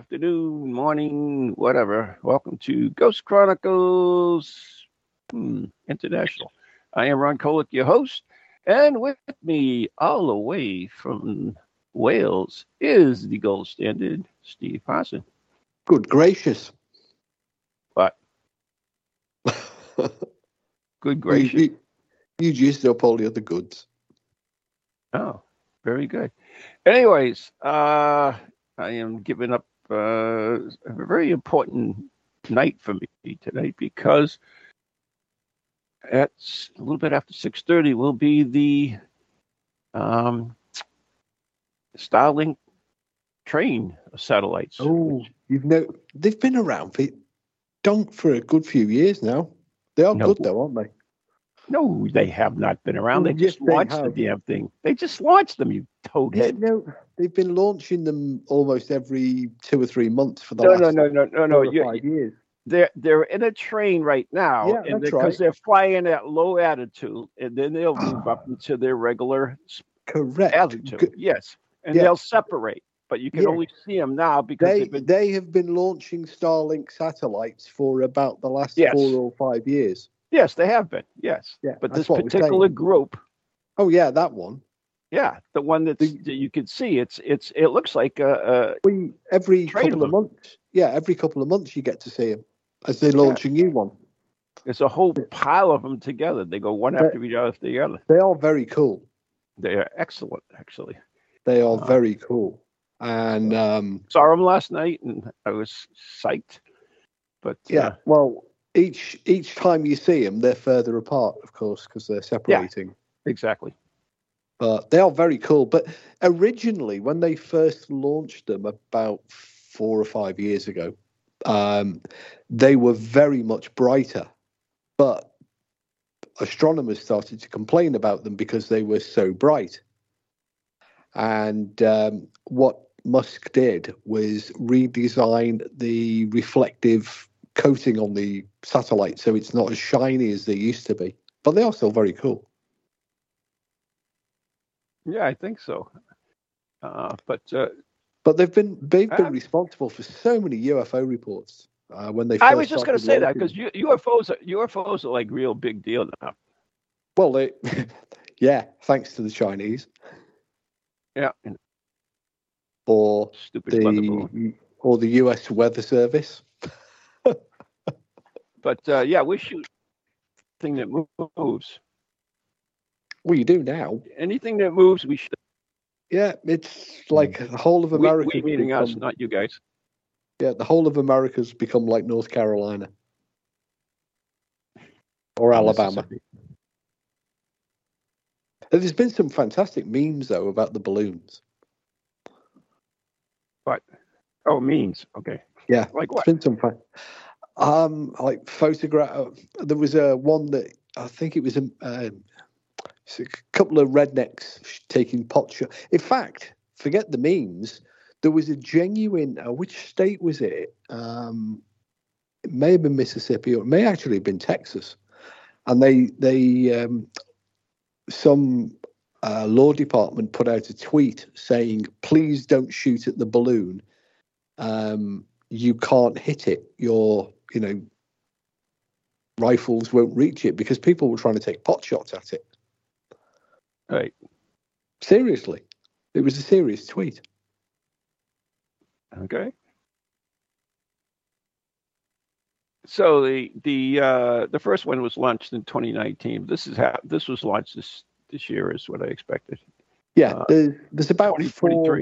afternoon, morning, whatever. Welcome to Ghost Chronicles hmm, International. I am Ron Kolick, your host, and with me, all the way from Wales, is the gold standard, Steve Parson. Good gracious. What? Good gracious. You, you, you used up all the other goods. Oh, very good. Anyways, uh, I am giving up uh, a very important night for me tonight because at a little bit after 6.30 will be the um, Starlink train satellites. Oh, you've no, they've been around for don't for a good few years now. They are No. good though, aren't they? No, they have not been around. They Oh, yes, just they launched the damn thing. They just launched them, you toadhead. No, they've been launching them almost every two or three months for the No, last no, no, no, no, no. You, five years. they're they're in a train right now, Yeah, because right. they're flying at low altitude, and then they'll ah. move up into their regular Correct. altitude. G- Yes, and Yeah. they'll separate, but you can Yeah. only see them now because They been they have been launching Starlink satellites for about the last Yes. four or five years. yes, they have been yes. Yeah, but this particular group, Oh yeah, that one. Yeah, the one that's The- that you can see, it's it's it looks like a, We every couple of months. Yeah, every couple of months you get to see them as they launch a new one. it's a whole pile of them together. They go one But- after each other, the other. They are very cool. They are excellent, actually. They are Wow. very cool. And um, Saw them last night, and I was psyched. But yeah, uh, well, each each time you see them, they're further apart, of course, because they're separating. exactly. But they are very cool. But originally, when they first launched them about four or five years ago, um, they were very much brighter. But astronomers started to complain about them because they were so bright. And um, what Musk did was redesign the reflective coating on the satellite so it's not as shiny as they used to be. But they are still very cool. Yeah, I think so. Uh, but uh, But they've been they've been responsible for so many UFO reports uh, when they. I was just going to say that because UFOs are, UFOs are like real big deal now. well, they, yeah, thanks to the Chinese Yeah, or stupid the or the U.S. Weather Service. But uh, yeah, we shoot thing that moves. Well, you do now. Anything that moves, we should. Yeah, it's like the whole of America. we meaning us, not you guys. Yeah, the whole of America's become like North Carolina or Alabama. There's been some fantastic memes though about the balloons. What? Oh, means okay. Yeah, Like what? been some fun. Um, like photograph. There was a one that I think it was a, um, it's a couple of rednecks taking pot shots. In fact, forget the memes. There was a genuine. Uh, which state was it? Um, it may have been Mississippi, or it may actually have been Texas. And they they um, some uh, law department put out a tweet saying, "Please don't shoot at the balloon." Um, you can't hit it. Your, you know, rifles won't reach it because people were trying to take pot shots at it. Right. Seriously, it was a serious tweet. Okay. So the the uh, the first one was launched in 2019. This is how this was launched this this year is what I expected. Yeah, Uh, there's, there's about four.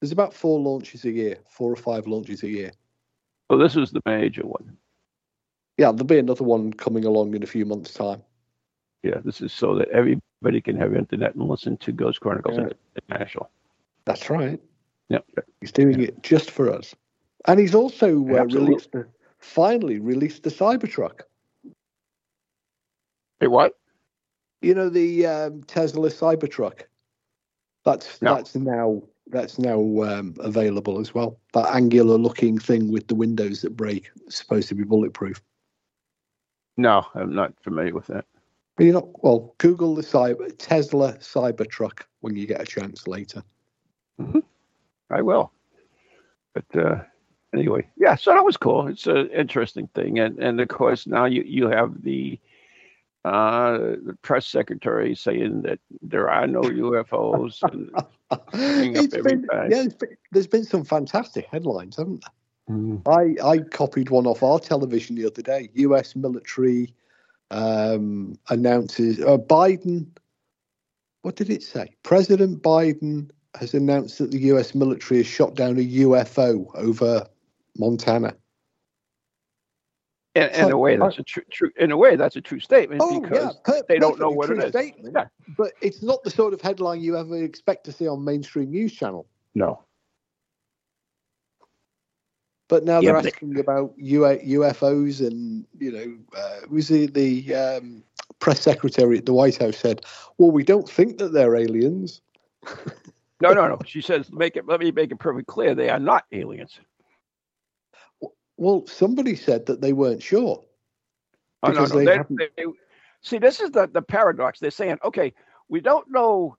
There's about four launches a year, four or five launches a year. So this was the major one. Yeah, there'll be another one coming along in a few months' time. Yeah, this is so that everybody can have internet and listen to Ghost Chronicles Yeah. International. That's right. Yeah, he's doing it just for us, and he's also uh, released the, finally released the Cybertruck. Hey, what? You know the um, Tesla Cybertruck. That's No. that's now that's now um, available as well. That angular looking thing with the windows that break, supposed to be bulletproof. No, I'm not familiar with that. You know, well, Google the cyber Tesla Cybertruck when you get a chance later. I will. But uh, anyway, yeah. So that was cool. It's an interesting thing, and and of course now you you have the uh, the press secretary saying that there are no UFOs. And, Bring up been, yeah, it's been- there's been some fantastic headlines, haven't there? Mm. I, I copied one off our television the other day. U.S. military um, announces uh, Biden. What did it say? President Biden has announced that the U.S. military has shot down a UFO over Montana. in, in So, a way, that's a true, true. In a way, that's a true statement Oh because yeah, per- they don't know what it true. Statement, Yeah. But it's not the sort of headline you ever expect to see on mainstream news channel. no, But now Yeah, they're but they- asking about UFOs, and you know, uh, was the the um, press secretary at the White House said, "Well, we don't think that they're aliens." no, no, no. She says, "Make it. Let me make it perfectly clear. They are not aliens." Well, somebody said that they weren't sure. Oh, no, Because no. they They- they- see, this is the, the paradox. They're saying, okay, we don't know,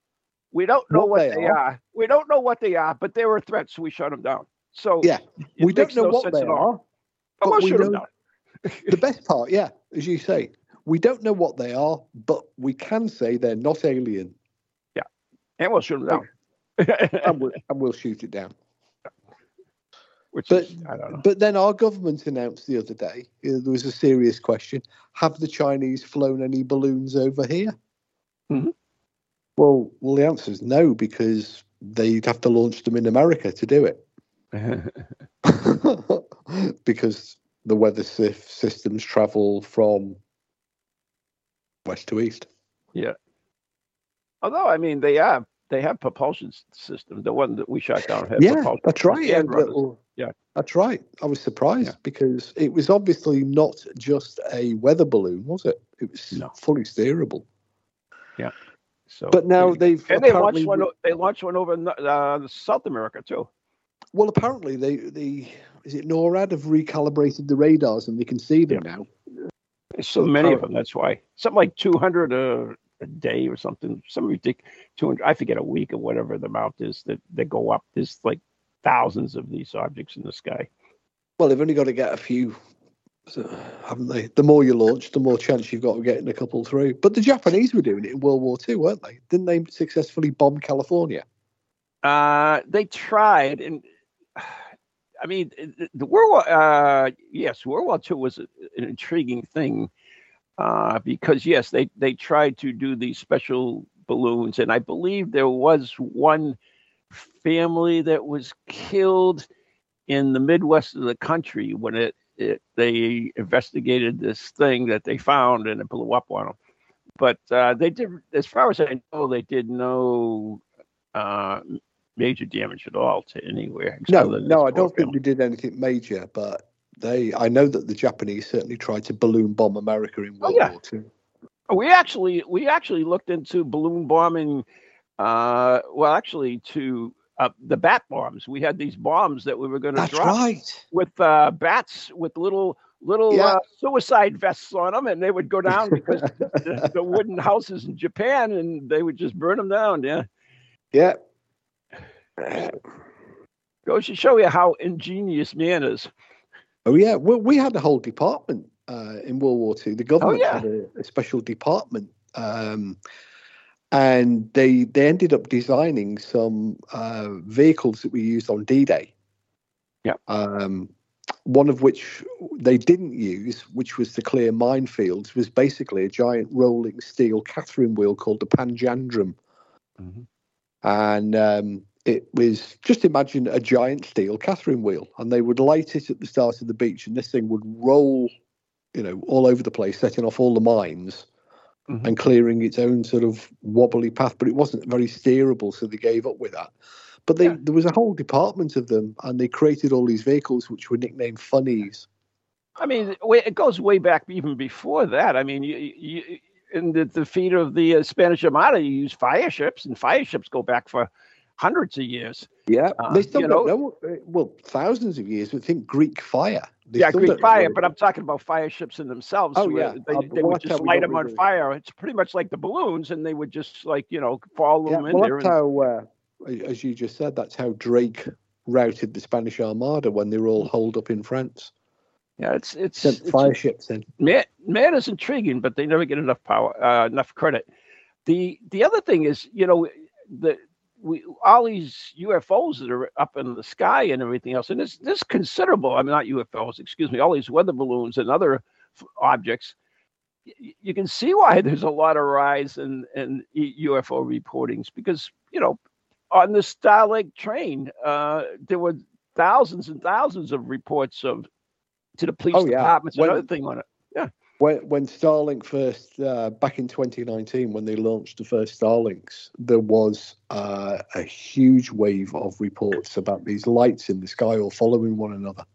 we don't know What what, they they are. are. We don't know what they are, but they were threats, so we shut them down. So Yeah, we don't know no what they are. But gonna we shoot 'em know- The best part, yeah, as you say, we don't know what they are, but we can say they're not alien, Yeah, and we'll shoot them down. and we'll, and we'll shoot it down. Which But- is, I. But then our government announced the other day uh, there was a serious question: Have the Chinese flown any balloons over here? Mhm. Well, well, the answer is no because they'd have to launch them in America to do it because the weather systems travel from west to east. Yeah. Although, I mean, they have they have propulsion systems. The one that we shot down had Yeah, propulsion. that's right. Yeah, little- Yeah. that's right. I was surprised Yeah. because it was obviously not just a weather balloon, was it? It was No. fully steerable. Yeah. So, But now they've and they launched one. They launched one over in uh, South America too. Well, apparently they the is it NORAD have recalibrated the radars and they can see them now. There's so So many of them. That's why something like 200 a, a day or something. Some ridiculous 200. I forget a week or whatever the amount is that they go up. There's like thousands of these objects in the sky. Well, they've only got to get a few, haven't they? The more you launch, the more chance you've got of getting a couple through. But the Japanese were doing it in World War II, weren't they? Didn't they successfully bomb California? Uh, they tried, and I mean, the- World War, uh, yes, World War II was an intriguing thing uh, because yes, they they tried to do these special balloons, and I believe there was one family that was killed in the Midwest of the country when it, it they investigated this thing that they found and it blew up on them. But uh, they did, as far as I know, they did no uh, major damage at all to anywhere. No, no, I don't think they did anything major, but they. I know that the Japanese certainly tried to balloon bomb America in Oh, World yeah. War Two. We actually we actually looked into balloon bombing. Uh, well, actually, to uh, the bat bombs. We had these bombs that we were going to drop right. with uh, bats with little little Yeah. uh, suicide vests on them, and they would go down because the, the wooden houses in Japan, and they would just burn them down. Yeah, Yeah. Goes to show you how ingenious man is. Oh yeah, well, we had a whole department uh, in World War Two. The government yeah. had a, a special department, um, and they they ended up designing some uh, vehicles that we used on D Day. Yeah. Um, one of which they didn't use, which was to clear minefields, was basically a giant rolling steel Catherine wheel called the Panjandrum, and um, it was just imagine a giant steel Catherine wheel, and they would light it at the start of the beach, and this thing would roll, you know, all over the place, setting off all the mines Mhm. and clearing its own sort of wobbly path. But it wasn't very steerable, so they gave up with that. But they Yeah. there was a whole department of them, and they created all these vehicles which were nicknamed funnies. I mean, it goes way back even before that. I mean, you, you, in the defeat of the uh, Spanish Armada, you use fire ships, and fire ships go back for hundreds of years. Yeah, Uh, they still you don't know- know. Well, thousands of years. We think Greek fire. They yeah, Greek fire, but. I'm talking about fire ships in themselves. Oh, yeah. they, Uh, they would just light them on fire. It's pretty much like the balloons, and they would just like you know follow Yeah, them in well, there. that's how, uh, as you just said, that's how Drake routed the Spanish Armada when they were all holed up in France. yeah, it's it's, Sent it's fire ships in. man, man is intriguing, but they never get enough power, uh, enough credit. The the other thing is, you know, the we all these UFOs that are up in the sky and everything else, and it's this considerable. I mean, not UFOs, excuse me, all these weather balloons and other f- objects. y- You can see why there's a lot of rise in in UFO reportings because you know on the Starlink train, uh, there were thousands and thousands of reports of to the police Oh, yeah. departments When- and other thing on it. When, when Starlink first, uh, back in 2019, when they launched the first Starlinks, there was uh, a huge wave of reports about these lights in the sky all following one another.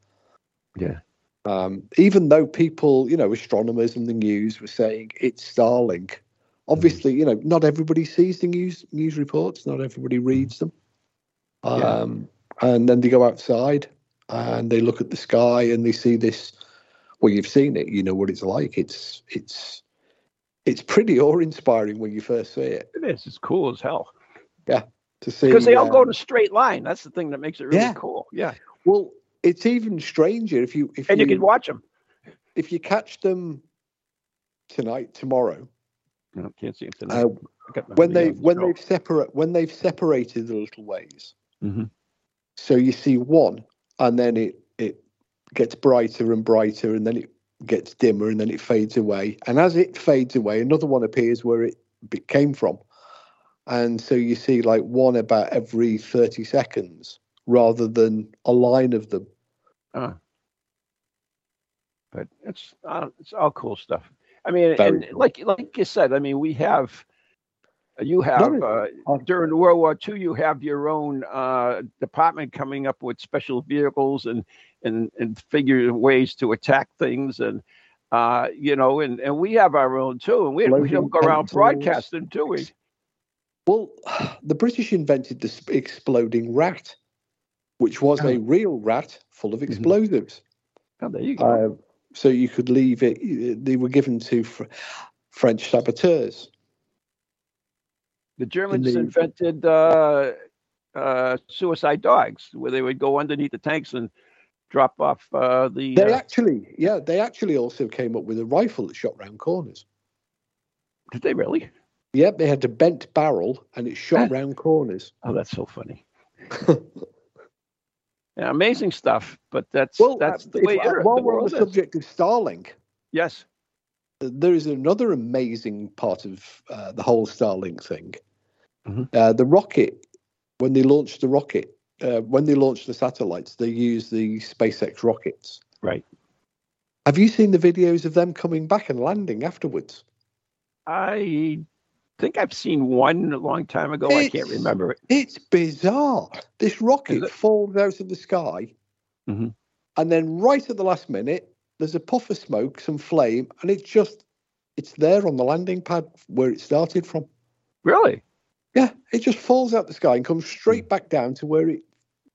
Yeah. Um, even though people, you know, astronomers and the news were saying it's Starlink, obviously, you know, not everybody sees the news news reports, not everybody reads them. Yeah. Um, And then they go outside and they look at the sky and they see this. Well, you've seen it, you know what it's like. It's it's it's pretty awe-inspiring when you first see it. It is. It's cool as hell Yeah, To see because they all uh, go in a straight line. That's the thing that makes it really Yeah. cool. Yeah, Well, it's even stranger if you if and you can watch them. if you catch them tonight, tomorrow, No, can't see them tonight. uh, I got my when they when they've separate when they've separated the little ways. Mhm. So you see one, and then it gets brighter and brighter, and then it gets dimmer, and then it fades away. And as it fades away, another one appears where it came from. And so you see like one about every thirty seconds, rather than a line of them. Uh, but it's uh, it's all cool stuff. I mean, Very and cool. like like you said, I mean, we have you have uh, during World War II, you have your own uh, department coming up with special vehicles and and and figure ways to attack things and. Uh, you know, and, and we have our own too, and we, we don't go around broadcasting, do we? Well, the British invented the exploding rat, which was a Oh. real rat full of Mhm. explosives. Oh, there you go. Uh, so you could leave it. They were given to fr- French saboteurs. The Germans the- invented uh, uh, suicide dogs, where they would go underneath the tanks and drop off uh, the. They uh, actually, yeah, they actually also came up with a rifle that shot round corners. did they really? Yep, they had a bent barrel and it shot round corners. Oh, that's so funny. Yeah, amazing stuff, but that's well, that's the way it, while the we're on the subject of Starlink, Yes. there is another amazing part of uh, the whole Starlink thing. Mhm. Uh, the rocket, when they launched the rocket, uh, when they launched the satellites, they used the SpaceX rockets. Right. Have you seen the videos of them coming back and landing afterwards? I think I've seen one a long time ago. I can't remember it. It's bizarre. This rocket it? falls out of the sky, Mhm. and then right at the last minute, there's a puff of smoke, some flame, and it's just it's there on the landing pad where it started from. Really? Yeah, it just falls out the sky and comes straight back down to where it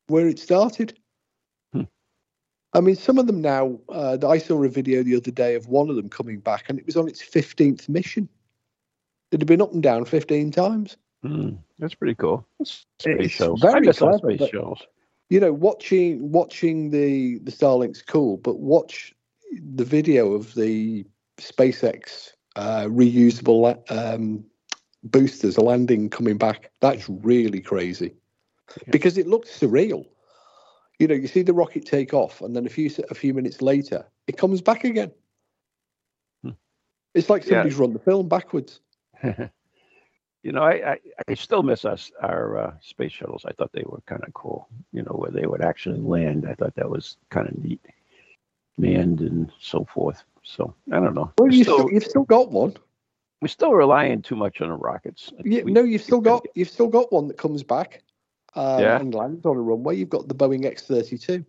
where it started. Hmm. I mean, some of them now. Uh, I saw a video the other day of one of them coming back, and it was on its fifteenth mission. It had been up and down fifteen times. Hmm, that's pretty cool. It's space It's shows. Very miss clever, space but- shows. You know, watching watching the the Starlink's cool, but watch the video of the SpaceX uh, reusable um, boosters landing coming back. That's really crazy Yeah. because it looks surreal. You know, you see the rocket take off, and then a few a few minutes later, it comes back again. Hmm. It's like Yeah. somebody's run the film backwards. you know, I, I, I still miss us our uh, space shuttles. I thought they were kind of cool. You know, where they would actually land. I thought that was kind of neat, manned and so forth. So I don't know. Well, you still, still, you've still got one. We're still relying too much on the rockets. Yeah, We- no, you've still got you've still got one that comes back, um, Yeah. and lands on a runway, you've got the Boeing X-32.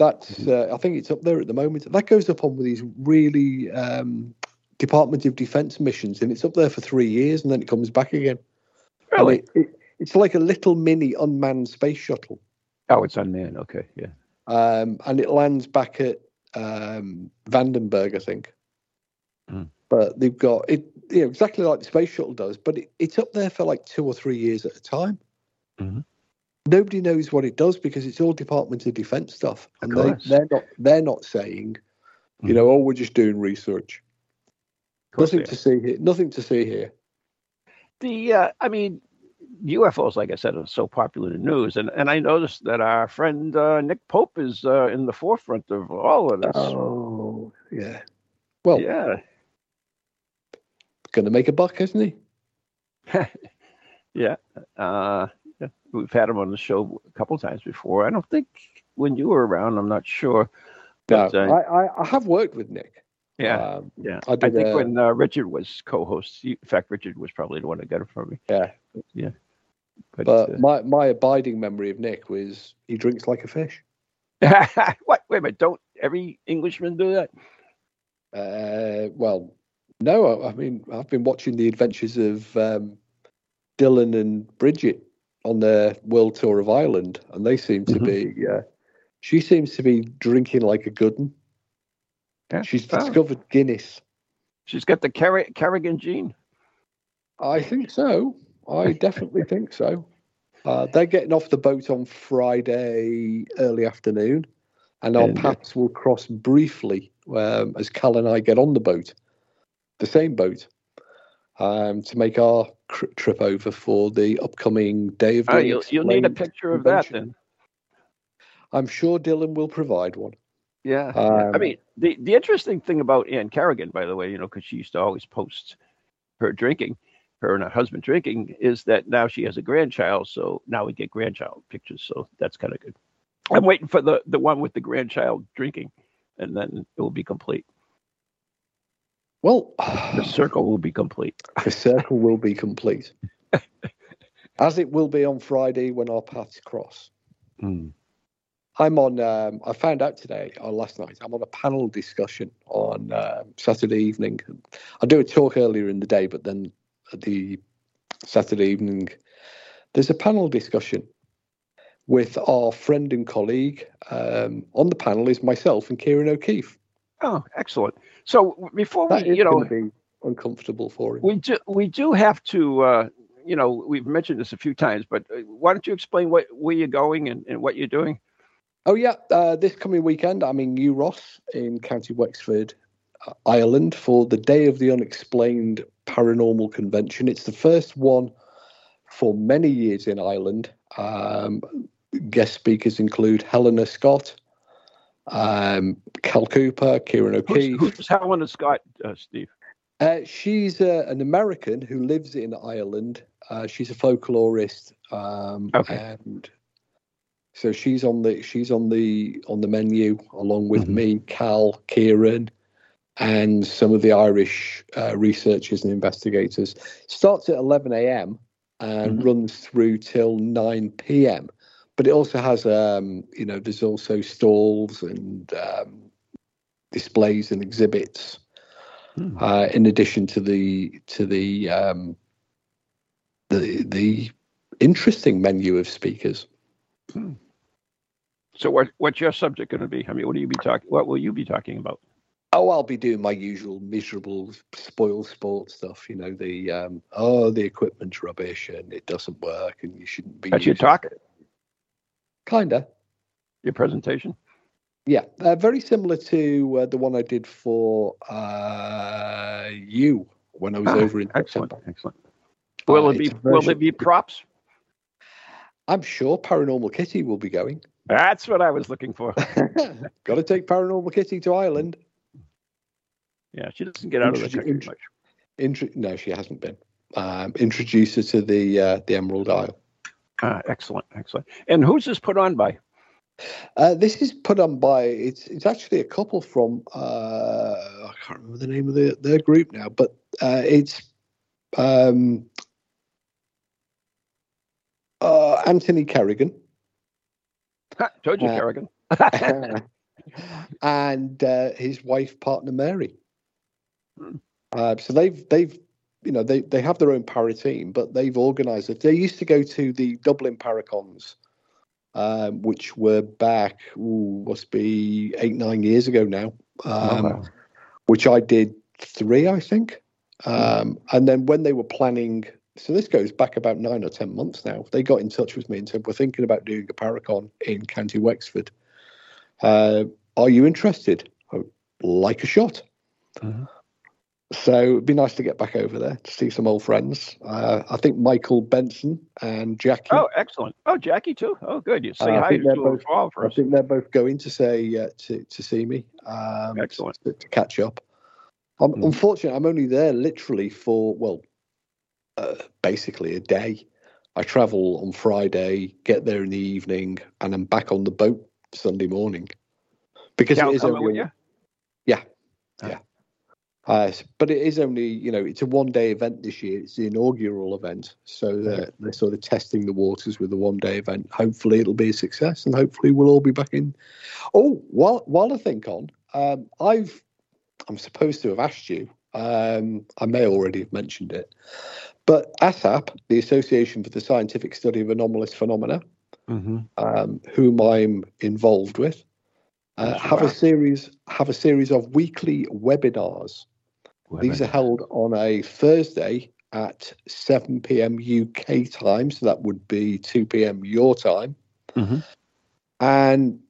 That's Mm-hmm. uh, I think it's up there at the moment. That goes up on with these really um, Department of Defense missions, and it's up there for three years, and then it comes back again. Really? it- it- it's like a little mini unmanned space shuttle, Oh, it's unmanned. Okay, yeah. um, and it lands back at um, Vandenberg, I think. Mm. But they've got it, you know, exactly like the space shuttle does, but it, it's up there for like two or three years at a time. Mhm. Nobody knows what it does because it's all Department of Defense stuff, and they, they're not they're not saying, you Mhm. know, oh, we're just doing research. Nothing to see here. Nothing to see here. the uh, I mean, UFOs, like I said, are so popular in the news, and and I noticed that our friend uh, Nick Pope is uh, in the forefront of all of this. Oh, yeah. Well, yeah, going to make a buck, isn't he? yeah. Uh, yeah. We've had him on the show a couple times before. I don't think when you were around, I'm not sure. No, uh, I, I, have worked with Nick. yeah, Um, yeah. I I, think a- when uh, Richard was co-host, in fact, Richard was probably the one that got it for me. yeah. But, But uh, my, my abiding memory of Nick was he drinks like a fish. what? Wait a minute! Don't every Englishman do that? Uh, well, no, I, I mean, I've been watching the adventures of um, Dylan and Bridget on their world tour of Ireland, and they seem to Mhm. be, uh, she seems to be drinking like a good one. Yeah. She's discovered Guinness. She's got the Car- Carrigan gene. I think so. I definitely think so. Uh, they're getting off the boat on Friday early afternoon, and our And, uh, paths will cross briefly um, as Cal and I get on the boat, the same boat, um, to make our cr- trip over for the upcoming day of the Oh, you'll, you'll need a picture of that then. I'm sure Dylan will provide one. Yeah. yeah. I Um, mean, the, the interesting thing about Ann Carrigan, by the way, you know, because she used to always post her drinking, her and her husband drinking, is that now she has a grandchild. So now we get grandchild pictures. So that's kind of good. I'm waiting for the, the one with the grandchild drinking, and then it will be complete. Well, The circle will be complete. the circle will be complete, as it will be on Friday when our paths cross. Hmm. I'm on. Um, I found out today or last night. I'm on a panel discussion on um Saturday evening. I do a talk earlier in the day, but then the Saturday evening, there's a panel discussion with our friend and colleague. Um, on the panel is myself and Kieran O'Keeffe. Oh, excellent. So before That we, you know, be uncomfortable for him. we do we do have to uh you know we've mentioned this a few times but uh, why don't you explain what where you're going and, and what you're doing Oh yeah, uh, this coming weekend I'm in New Ross in County Wexford, uh, Ireland, for the Day of the Unexplained Paranormal Convention. It's the first one for many years in Ireland. Um, guest speakers include Helena Scott, um, Cal Cooper, Kieran O'Keeffe. who's, who's Helena Scott uh, Steve Uh, she's uh, an American who lives in Ireland. Uh, she's a folklorist, um, Okay. and so she's on the she's on the on the menu along with Mhm. me, Cal, Kieran, and some of the Irish uh, researchers and investigators. Starts at 11 a.m. and Mhm. runs through till 9 p.m. But it also has, um, you know, there's also stalls and um, displays and exhibits Hmm. uh, in addition to the to the um, the the interesting menu of speakers. so what what's your subject going to be i mean what will you be talking what will you be talking about Oh, I'll be doing my usual miserable spoil sport stuff. You know, the um, oh, the equipment's rubbish and it doesn't work and you shouldn't be. that's your talk it. Kinda, your presentation yeah. Uh, very similar to uh, the one I did for uh, you when I was Ah, over in excellent September. excellent will Uh, it be will there be props I'm sure Paranormal Kitty will be going. that's what i was looking for Got to take Paranormal Kitty to Ireland. yeah she doesn't get out of the country much no, she hasn't been. Um, introduce her to the uh, the Emerald Isle. Ah, excellent excellent and who's this put on by Uh, this is put on by it's it's actually a couple from uh, I can't remember the name of the, their group now, but uh, it's um, Uh, Anthony Kerrigan. Told you, Uh, Kerrigan. and uh, his wife partner Mary. Hmm. Uh, so they've they've you know they they have their own para team, but they've organised it. They used to go to the Dublin Paracons, um, which were back ooh, must be eight nine years ago now. Um, wow. Which I did three, I think. Um, and then when they were planning, so this goes back about nine or ten months now. They got in touch with me and said, "We're thinking about doing a Paracon in County Wexford." Uh, are you interested? Oh, like a shot. Mhm. So it'd be nice to get back over there to see some old friends. Uh, I think Michael Benson and Jackie. Oh, excellent. Oh, Jackie too. Oh, good. You say Uh, hi to both- I think they're both going to say uh, to to see me. Um, Excellent. To, to catch up. Um, Mm. Unfortunately, I'm only there literally for well, uh, basically a day. I travel on Friday, get there in the evening, and I'm back on the boat Sunday morning. Because Cal it is coming only with a- you? Uh, but it is only, you know, it's a one day event this year. It's the inaugural event. So they're, they're sort of testing the waters with a one day event. Hopefully it'll be a success and hopefully we'll all be back in. Oh, while, while I think on, um, I've, I'm supposed to have asked you, um, I may already have mentioned it, but ASAP, the Association for the Scientific Study of Anomalous Phenomena, Mm-hmm. um, whom I'm involved with, uh, have a series have a series of weekly webinars these are held on a Thursday at 7 p.m. UK time, so that would be 2 p.m. your time. Mhm. And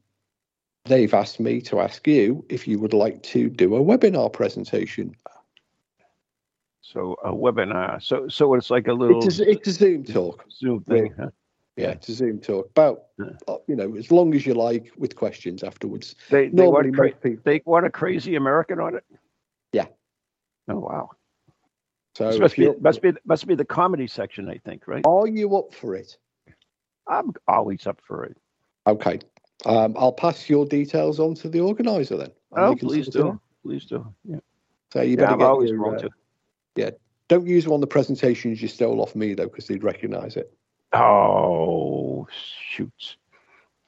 they've asked me to ask you if you would like to do a webinar presentation. So a webinar. So so it's like a little It's a, it's a Zoom talk. Zoom thing. Huh? Yeah, it's a Zoom talk. About, Yeah. uh, you know, as long as you like with questions afterwards. They they Normally, want cra- people. they want a crazy American on it. Yeah. Oh wow. So This must be must be must be the comedy section. I think right. are you up for it? I'm always up for it. Okay. Um, I'll pass your details on to the organizer then. Oh, please sort it out. do. Please do. Yeah. So you yeah better I'm get always your, uh, too. Don't use one of the presentations you stole off me though, because they'd recognise it. Oh shoot.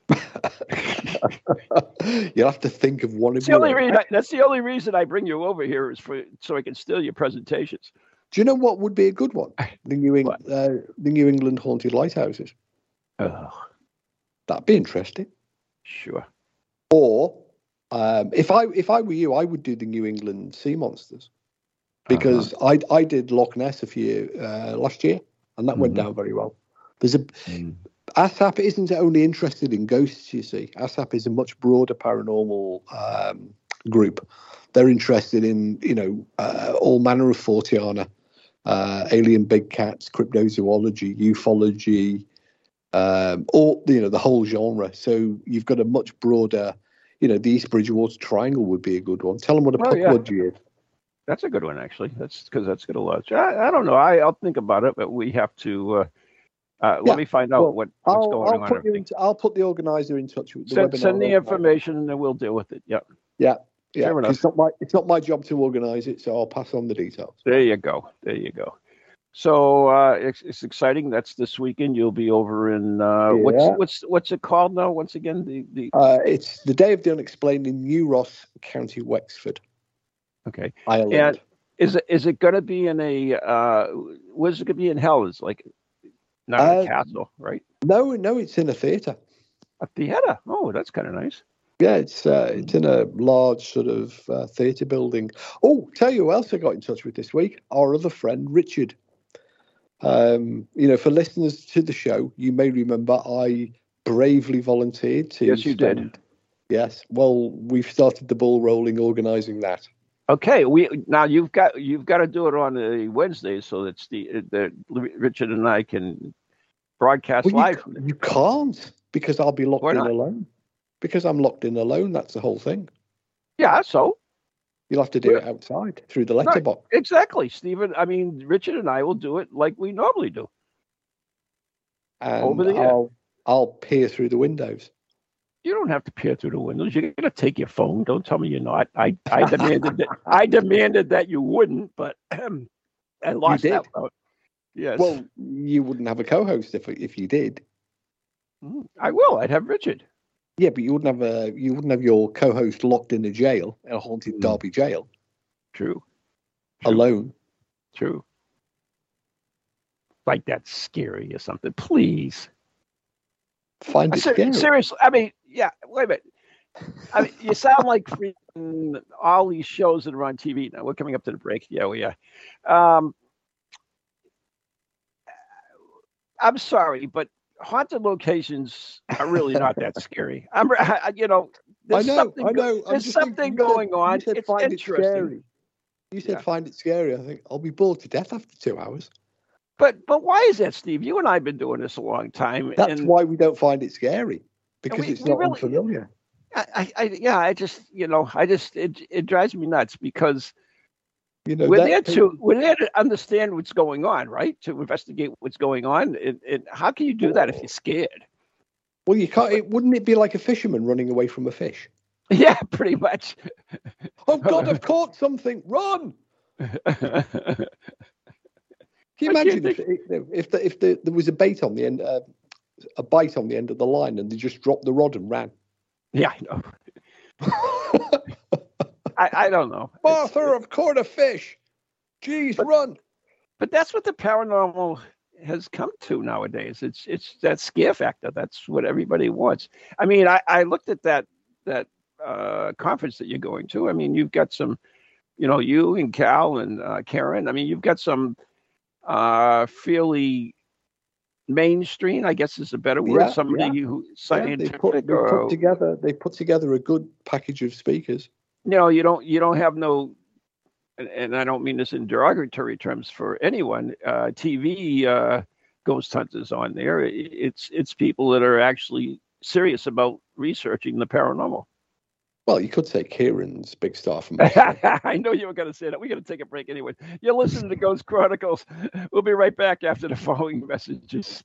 You'll have to think of one of the your only reason. That's the only reason I bring you over here is for so I can steal your presentations. Do you know what would be a good one? The New England, uh, the New England haunted lighthouses. Oh, That'd be interesting. sure. Or um, if I if I were you, I would do the New England sea monsters because I I did Loch Ness a few uh, last year and that went Mhm. down very well. There's a Mm. ASAP isn't only interested in ghosts, you see. ASAP is a much broader paranormal um, group. They're interested in, you know, uh, all manner of Forteana, uh, alien big cats, cryptozoology, ufology, um, all, you know, the whole genre. So you've got a much broader, you know, the East Bridgewater Triangle would be a good one. Tell them what a Oh, yeah. pukwudgie is. That's a good one, actually. That's because that's good a lot. I, I don't know. I, I'll think about it, but we have to. Uh, uh, Yeah, let me find out well, what, what's I'll, going I'll on. put you into, I'll put the organizer in touch with the send, webinar send the information, and then we'll deal with it. Yeah, 'cause enough. it's not my it's not my job to organise it, so I'll pass on the details. There you go. There you go. So uh, it's, it's exciting. That's this weekend. You'll be over in uh, Yeah. what's what's what's it called now? Once again, the the Uh, it's the Day of the Unexplained in New Ross, County Wexford, okay. Ireland. And is it is it going to be in a uh, where's it going to be in hell? Is like not Uh, a castle, right? no, no, it's in a theatre. A theater. Oh, that's kind of nice. Yeah, it's uh, it's in a large sort of uh, theatre building. Oh, tell you who else I got in touch with this week? Our other friend Richard. Um, you know, for listeners to the show, you may remember I bravely volunteered to. Yes, you did. Yes. Well, we've started the ball rolling, organising that. Okay, we now you've got you've got to do it on a Wednesday so that the, uh, that Richard and I can broadcast Well, live. you, you can't because I'll be locked Why in not? alone. Because I'm locked in alone. That's the whole thing. Yeah, so You'll have to do it outside through the letterbox. exactly, Stephen. I mean, Richard and I will do it like we normally do. and over the air. I'll I'll peer through the windows. You don't have to peer through the windows. You're gonna take your phone. Don't tell me you're not. I I demanded that I demanded that you wouldn't, but I lost did. that. vote. Yes. Well, you wouldn't have a co-host if if you did. Mm, I will. I'd have Richard. Yeah, but you wouldn't have a you wouldn't have your co-host locked in a jail, in a haunted Mm. Derby jail, True. True. alone. True. Like that's scary or something. Please. Find it Ser- scary. seriously, I mean, yeah. Wait a minute. I mean, you sound like freaking all these shows that are on TV now. We're coming up to the break. Yeah, we are. Um, I'm sorry, but haunted locations are really not that scary. I'm, I- you know, I there's know, something, I know. I'm there's something said- going on. You said It's find it scary. You said Yeah. find it scary. I think I'll be bored to death after two hours. But but why is that, Steve? You and I have been doing this a long time. That's and why we don't find it scary because we- it's not really- unfamiliar. I, I, yeah, I just you know, I just it it drives me nuts because You know, we're there to we're there to understand what's going on, right? To investigate what's going on. And, and how can you do that if you're scared? Well, you can't. It, wouldn't it be like a fisherman running away from a fish? Yeah, pretty much. Oh God, I've caught something! Run! Can you imagine if if the, if the, there was a bait on the end, uh, a bite on the end of the line, and they just dropped the rod and ran? yeah, I know. I, I don't know. It's- Martha, I've caught a fish. Jeez, run! but that's what the paranormal has come to nowadays. It's it's that scare factor. That's what everybody wants. I mean, I, I looked at that that uh, conference that you're going to. I mean, you've got some, you know, you and Cal and uh, Karen. I mean, you've got some uh, fairly mainstream. I guess is a better word. Yeah, Somebody who Yeah, they scientific put, they put together they put together a good package of speakers. you know you don't you don't have no and, and i don't mean this in derogatory terms for anyone uh tv uh ghost hunters on there it's it's people that are actually serious about researching the paranormal Well, you could say Kieran's big star from. i know you were going to say that. We're going to take a break anyway you're listening to ghost chronicles. We'll be right back after the following messages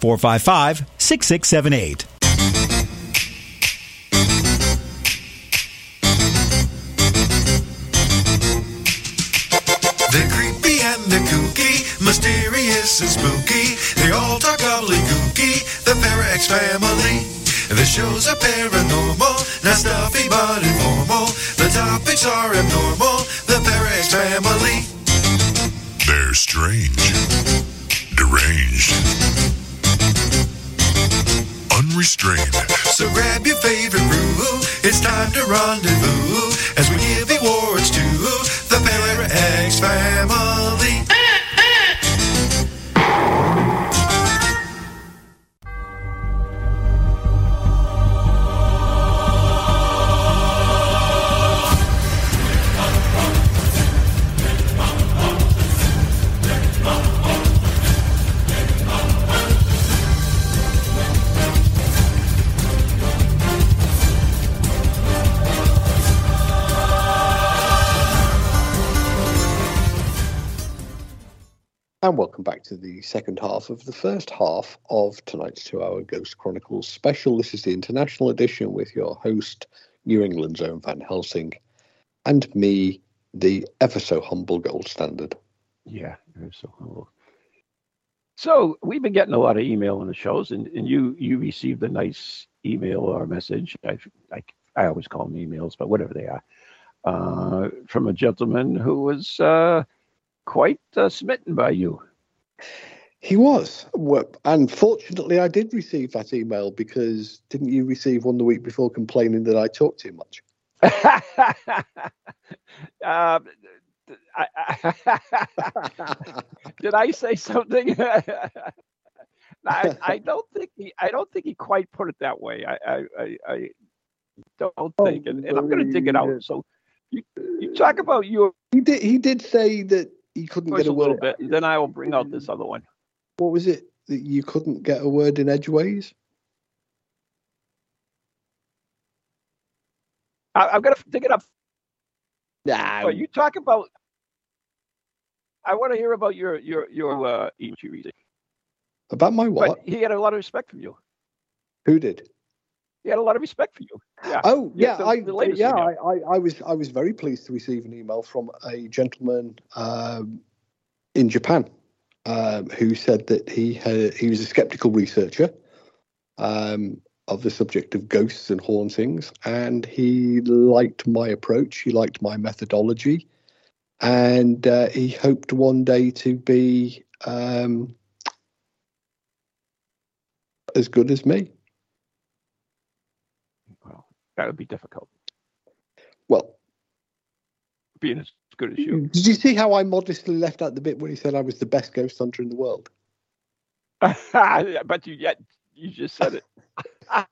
455 6678. They're creepy and they're kooky, mysterious and spooky. They all talk gobbledygooky, the Parax family. The shows are paranormal, not stuffy but informal. The topics are abnormal, the Parax family. They're strange, deranged, unrestrained. So grab your favorite brew, it's time to rendezvous as we give awards to the Parax family. The second half of the first half of tonight's two hour Ghost Chronicles special. This is the international edition with your host, New England's own Van Helsing, and me, the ever so humble gold standard. Yeah, you're so humble. So we've been getting a lot of email on the shows, and, and you you received a nice email or message. I, I I always call them emails, but whatever they are, uh, from a gentleman who was uh, quite uh, smitten by you. He was. Well, and fortunately, I did receive that email because didn't you receive one the week before complaining that I talk too much? um, did I say something? I, I don't think he. I don't think he quite put it that way. I. I. I, I don't think, and, and I'm going to dig it out. So, you, you talk about your. He did. He did say that he couldn't get a, a little bit, and then I will bring out this other one. What was it that you couldn't get a word in edgeways? I, am going to dig it up. Nah. But you talk about. I want to hear about your your your uh, reading. About my what? But he had a lot of respect from you. Who did? He had a lot of respect for you. Yeah. Oh yeah, I yeah I, I, I, was I was very pleased to receive an email from a gentleman um, in Japan um, who said that he had, he was a skeptical researcher um, of the subject of ghosts and hauntings, and he liked my approach. He liked my methodology, and uh, he hoped one day to be um, as good as me. That would be difficult. Well, being as good as you. Mm-hmm. Did you see how I modestly left out the bit when he said I was the best ghost hunter in the world? but you yet you just said it.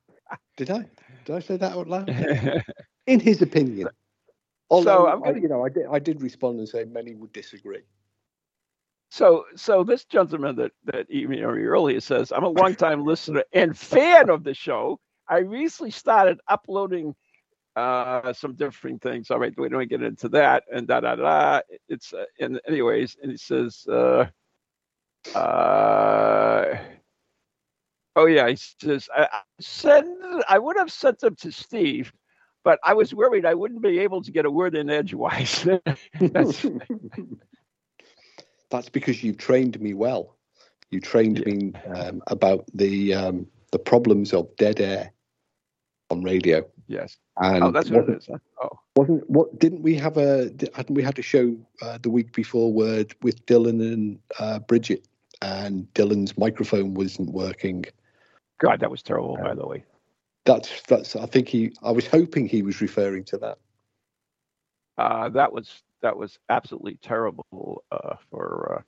Did I? Did I say that out loud? in his opinion. Although, so I'm gonna, you know, I did, I did respond and say many would disagree. So, so this gentleman that that emailed me earlier says, "I'm a longtime listener and fan of the show. I recently started uploading uh, some different things. All right, we don't get into that and da da da. It's uh, and anyways, and he says, uh, uh, oh yeah, he says I, I send I would have sent them to Steve, but I was worried I wouldn't be able to get a word in edgewise. That's, That's because you trained me well. You trained yeah. me um, about the um, the problems of dead air on radio. Yes. And oh, that's what it is. Oh, wasn't what? Didn't we have a? Hadn't we had a show uh, the week before word with Dylan and uh, Bridget, and Dylan's microphone wasn't working. God, that was terrible. by the way. That's that's. I think he. I was hoping he was referring to that. Uh, that was that was absolutely terrible uh, for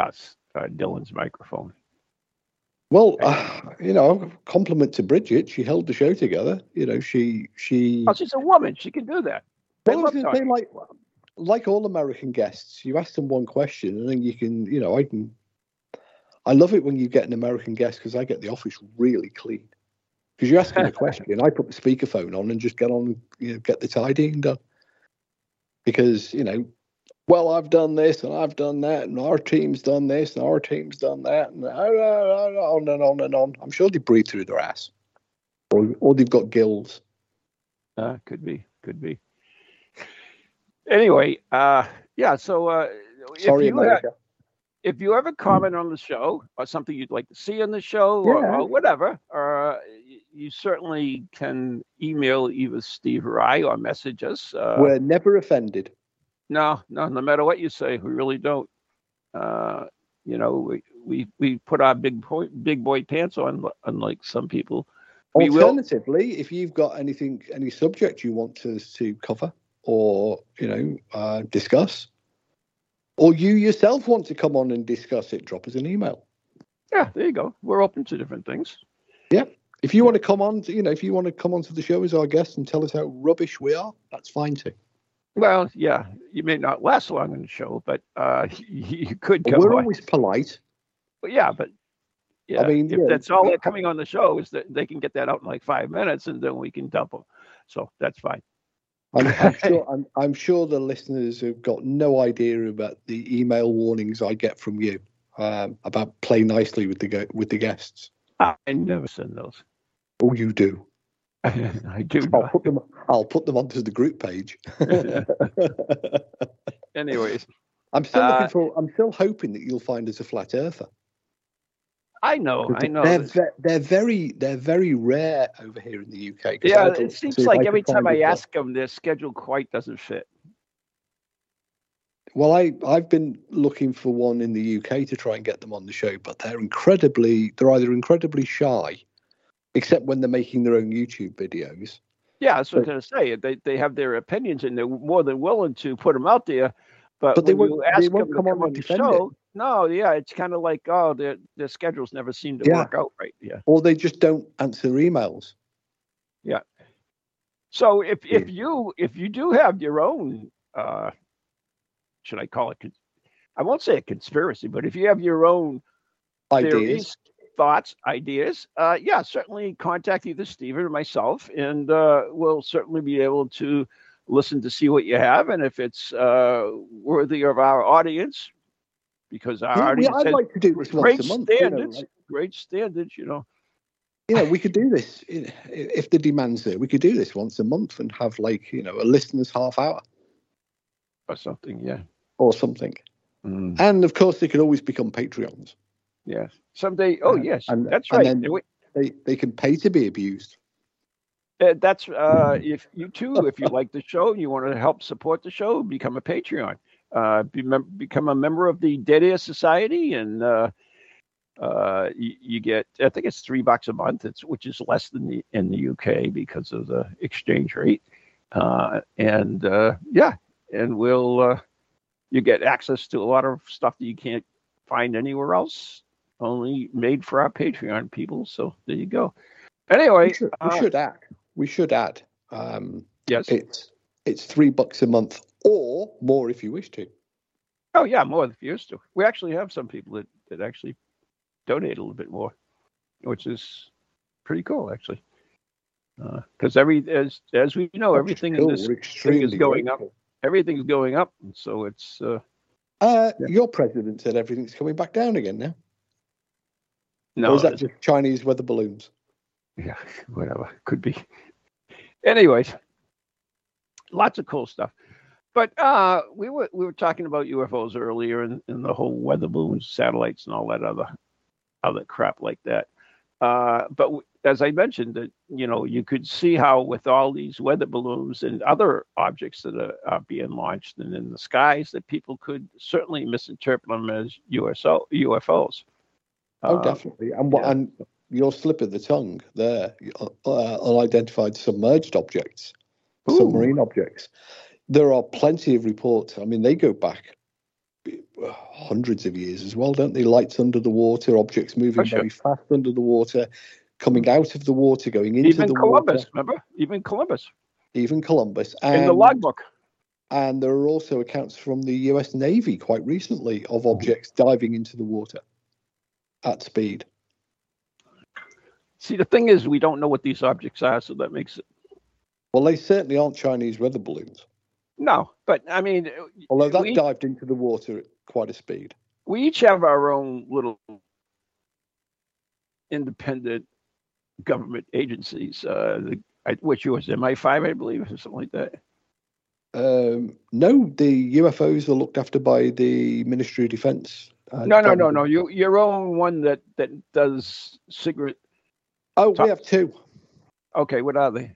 uh, us. Uh, Dylan's microphone. Well, uh, you know, compliment to Bridget. She held the show together. You know, she she. Oh, she's a woman. She can do that. Well, say, like like all American guests, you ask them one question, and then you can, you know, I can. I love it when you get an American guest because I get the office really clean. Because you ask them a question, I put the speakerphone on and just get on, you know, get the tidying done. Because you know, well, I've done this and I've done that, and our team's done this and our team's done that, and on and on and on. I'm sure they breathe through their ass, or or they've got gills. Uh, could be, could be. Anyway, uh, yeah. So, uh, sorry, if you, America. if you ever comment on the show or something you'd like to see on the show or, yeah. or whatever, or you certainly can email either Steve or I or message us. Uh, We're never offended. No, no, no matter what you say, we really don't. Uh, you know, we, we we put our big boy big boy pants on, unlike some people. We Alternatively, will... if you've got anything, any subject you want us to cover or you know uh, discuss, or you yourself want to come on and discuss it, drop us an email. Yeah, there you go. We're open to different things. Yeah. If you want to come on, to, you know, if you want to come onto the show as our guest and tell us how rubbish we are, that's fine too. Well, yeah, you may not last long in the show, but uh, you could go. We're on. always polite. But yeah, but yeah, I mean, if yeah, that's all they're coming on the show is that they can get that out in like five minutes, and then we can dump them. So that's fine. I'm, I'm sure. I'm, I'm, sure the listeners have got no idea about the email warnings I get from you um, about play nicely with the with the guests. I never send those. Oh, you do. I do. I'll put them. I'll put them onto the group page. Anyways, I'm still looking uh, for. I'm still hoping that you'll find us a flat earther. I know. I know. They're, ve- they're very. They're very rare over here in the UK. Yeah, it seems like every time I ask them, their schedule quite doesn't fit. Well, I I've been looking for one in the UK to try and get them on the show, but they're incredibly they're either incredibly shy, except when they're making their own YouTube videos. Yeah, that's what But- I was going to say. They they have their opinions and they're more than willing to put them out there. But, But they when won't- you ask they won't them to come on on the show, no, yeah, it's kind of like oh, their their schedules never seem to Yeah. work out right. Yeah. Or they just don't answer emails. Yeah. So if if you if you do have your own, uh, should I call it? I won't say a conspiracy, but if you have your own Ideas. theories, thoughts, ideas, uh, yeah, certainly contact either Stephen or myself, and uh, we'll certainly be able to listen to see what you have, and if it's uh, worthy of our audience, because our Yeah, we- audience I'd like to do this great once a month. You know, standards, like- great standards, you know. you know, we could do this if the demand's there. We could do this once a month and have like you know a listener's half hour Or something, yeah. or something. Mm, And of course, they could always become Patreons. Yes. Someday. Oh, Uh, yes. and- that's right. And we- They they can pay to be abused. Uh, that's uh, if you too, if you like the show and you want to help support the show, become a Patreon. Uh, be mem- become a member of the Dead Air Society, and uh, uh, you, you get I think it's three bucks a month. It's which is less than the in the UK because of the exchange rate. Uh, and uh, yeah, and we'll uh, you get access to a lot of stuff that you can't find anywhere else. Only made for our Patreon people. So there you go. Anyway, We should, we uh, should add. We should add. Um, yes. it's it's three bucks a month or more if you wish to. Oh yeah, more than you used to. We actually have some people that, that actually donate a little bit more, which is pretty cool actually. Because every as as we know, everything in this thing is going up. everything's going up, and so it's uh, Uh, Yeah. Your president said everything's coming back down again now. No, or is that just Chinese weather balloons? yeah, whatever could be. Anyways, lots of cool stuff. But uh, we were we were talking about UFOs earlier and, and the whole weather balloons, satellites, and all that other other crap like that. Uh, but w- as I mentioned, that you know you could see how with all these weather balloons and other objects that are, are being launched and in the skies, that people could certainly misinterpret them as USO UFOs. Oh, Uh, definitely. And what? yeah. And your slip of the tongue there, uh, uh, unidentified submerged objects, Ooh. submarine objects. There are plenty of reports. I mean, they go back uh, hundreds of years as well, don't they? Lights under the water, objects moving Oh, sure. very fast under the water, coming out of the water, going into the water. Even the Columbus, water. remember? Even Columbus Even Columbus. in the logbook. And there are also accounts from the US Navy quite recently of objects diving into the water at speed. See, the thing is, we don't know what these objects are, so that makes it Well, they certainly aren't Chinese weather balloons, no. But I mean, although that we, dived into the water at quite a speed. we each have our own little independent government agencies. Uh, the, I, which yours, MI5, I believe, or something like that. Um, no, the UFOs are looked after by the Ministry of Defense. Uh, No, no, no, no. You, your own one that that does secret. Oh, Top- we have two Okay, what are they?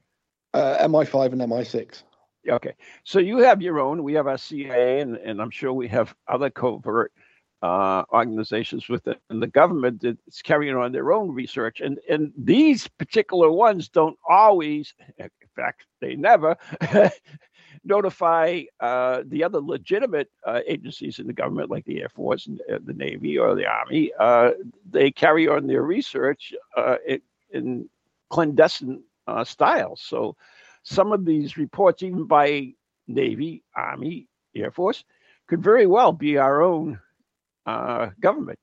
uh, MI5 and MI6. Okay, so you have your own. We have our CIA, and, and I'm sure we have other covert uh, organizations with it, and the government that's carrying on their own research. And and these particular ones don't always, in fact, they never notify uh, the other legitimate uh, agencies in the government, like the Air Force and uh, the Navy or the Army. Uh, they carry on their research uh, in, in clandestine uh, style. So some of these reports, even by Navy, Army, Air Force, could very well be our own uh, government.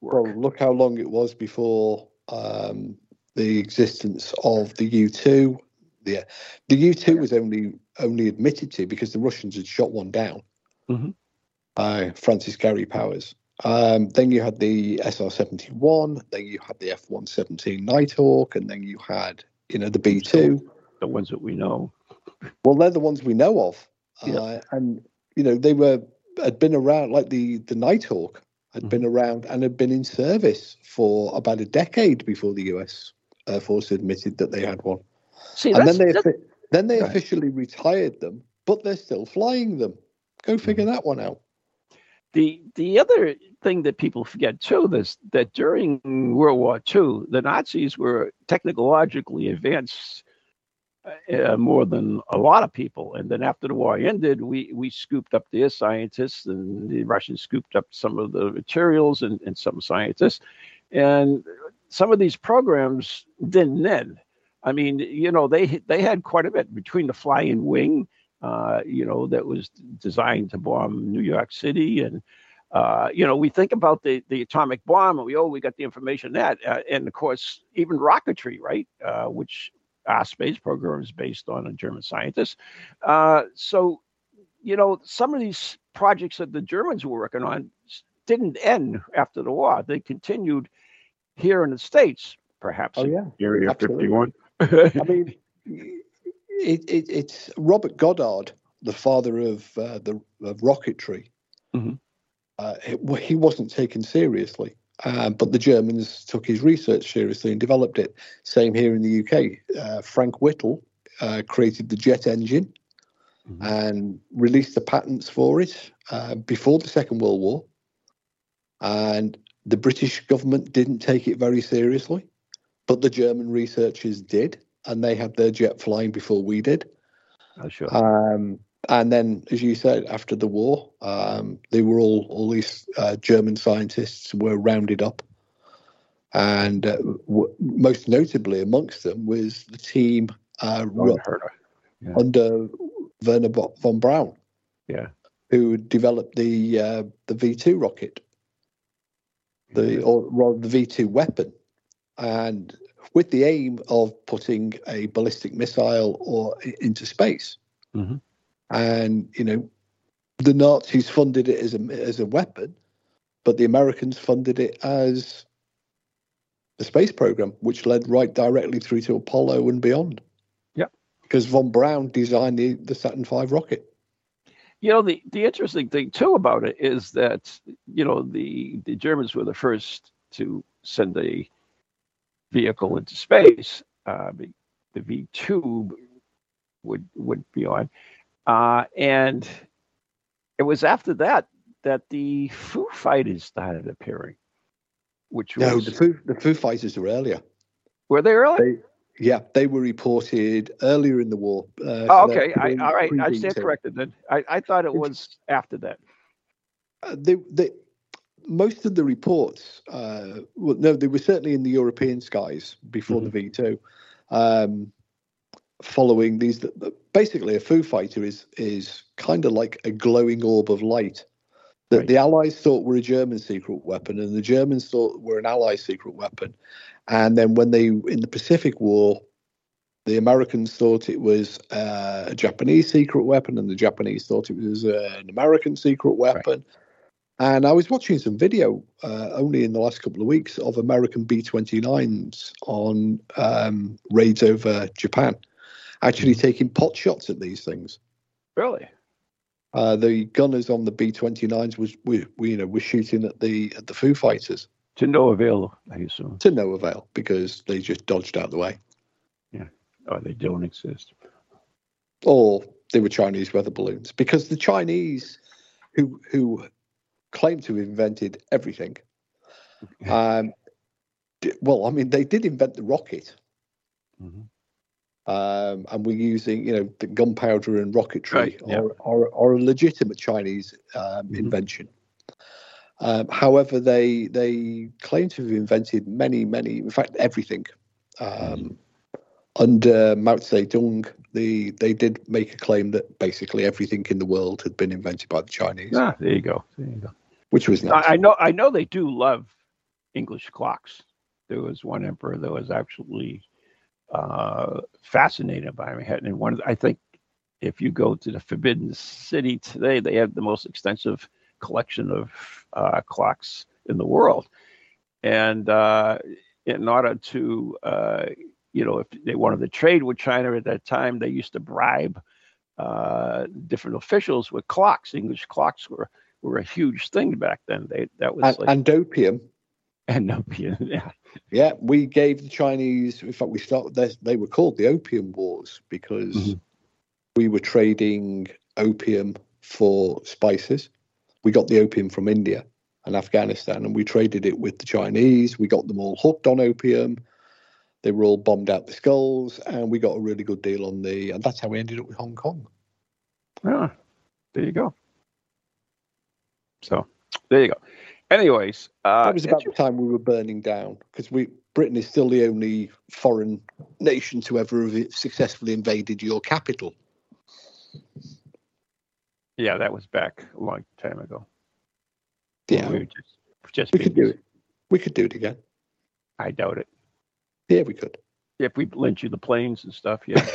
Well, look how long it was before um, the existence of the U2. The the U2 was only only admitted to because the Russians had shot one down. Mhm. Uh, Francis Gary Powers. Um, then you had the SR-71. Then you had the F-117 Nighthawk, and then you had you know the B-2. the ones that we know. Well, they're the ones we know of, Yeah. uh, and you know they were had been around like the the Nighthawk had Mm-hmm. been around and had been in service for about a decade before the U.S. Air Force admitted that they had one, See, and then they that's- then they Go ahead. officially retired them, but they're still flying them. Go figure Mm-hmm. that one out. the the other thing that people forget too is that during World War II, the Nazis were technologically advanced uh, more than a lot of people. And then after the war ended, we we scooped up their scientists, and the Russians scooped up some of the materials and, and some scientists, and some of these programs didn't end. I mean, you know, they they had quite a bit between the flying wing, uh, you know, that was designed to bomb New York City, and uh, you know, we think about the the atomic bomb, and we oh, we got the information that, uh, and of course, even rocketry, right, uh, which our space program is based on a German scientist. Uh, so, you know, some of these projects that the Germans were working on didn't end after the war; they continued here in the states, perhaps. Oh yeah, Area Absolutely. 51. I mean, it, it, it's Robert Goddard, the father of uh, the of rocketry. Mhm. Uh, it- he wasn't taken seriously, uh, but the Germans took his research seriously and developed it. Same here in the UK. Uh, Frank Whittle uh, created the jet engine Mhm. and released the patents for it uh, before the Second World War. And the British government didn't take it very seriously, but the German researchers did, and they had their jet flying before we did. Oh, sure. Um, and then, as you said, after the war, um, they were all all these uh, German scientists were rounded up, and uh, w- most notably amongst them was the team uh, ru- Yeah. under Wernher von Braun, Yeah. who developed the uh, the V two rocket, the or rather the V two weapon, and with the aim of putting a ballistic missile or into space. Mhm. And you know, the Nazis funded it as a as a weapon, but the Americans funded it as the space program, which led right directly through to Apollo and beyond. Yep. Because von Braun designed the, the Saturn V rocket. You know, the, the interesting thing too about it is that, you know, the, the Germans were the first to send a vehicle into space. Uh, the, V two would would be on, uh, and it was after that that the Foo Fighters started appearing, which No, was the Foo, the Foo Fighters were earlier. were they early? They, yeah, they were reported earlier in the war. Uh, oh, okay, I, all right, I stand corrected then. I, I thought it was after that. Uh, they, they, most of the reports, uh, well, no, they were certainly in the European skies before the V2. Um, following these, basically, a Foo Fighter is is kind of like a glowing orb of light that Right. the Allies thought were a German secret weapon, and the Germans thought were an Allied secret weapon. And then when they in the Pacific War, the Americans thought it was uh, a Japanese secret weapon, and the Japanese thought it was uh, an American secret weapon. And I was watching some video uh, only in the last couple of weeks of American B 29s on um, raids over Japan, actually taking pot shots at these things. Really? Uh, the gunners on the B 29s was we, we you know were shooting at the at the Foo Fighters To no avail, I assume. to no avail because they just dodged out of the way, Yeah, Or they don't exist. or they were Chinese weather balloons because the Chinese who who claim to have invented everything. Um, well, I mean, they did invent the rocket, Mhm. um, and we're using, you know, the gunpowder and rocketry Right, yeah. are, are, are a legitimate Chinese um, Mhm. invention. Um, however, they they claim to have invented many, many, in fact, everything. Um, under Mao Zedong, the they did make a claim that basically everything in the world had been invented by the Chinese, Ah, there you go. There you go. which was nice. I, I know. I know they do love English clocks. There was one emperor that was actually uh, fascinated by them. And one, of the, I think, if you go to the Forbidden City today, they have the most extensive collection of uh, clocks in the world. And uh, in order to, uh, you know, if they wanted to trade with China at that time, they used to bribe uh, different officials with clocks. English clocks were were a huge thing back then. They that was and, like and opium. and opium. Yeah, Yeah, we gave the Chinese. In fact, we started. They, they were called the Opium Wars because Mhm. we were trading opium for spices, we got the opium from India and Afghanistan, and we traded it with the Chinese. We got them all hooked on opium. They were all bombed out the skulls, and we got a really good deal on the. And that's how we ended up with Hong Kong. Yeah, there you go. So there you go. Anyways, uh, that was about the time we were burning down because we Britain is still the only foreign nation to ever have successfully invaded your capital. Yeah, that was back a long time ago. Yeah, we just, just we could do it. We could do it again. I doubt it. Yeah, we could. If we lent you the planes and stuff, yeah.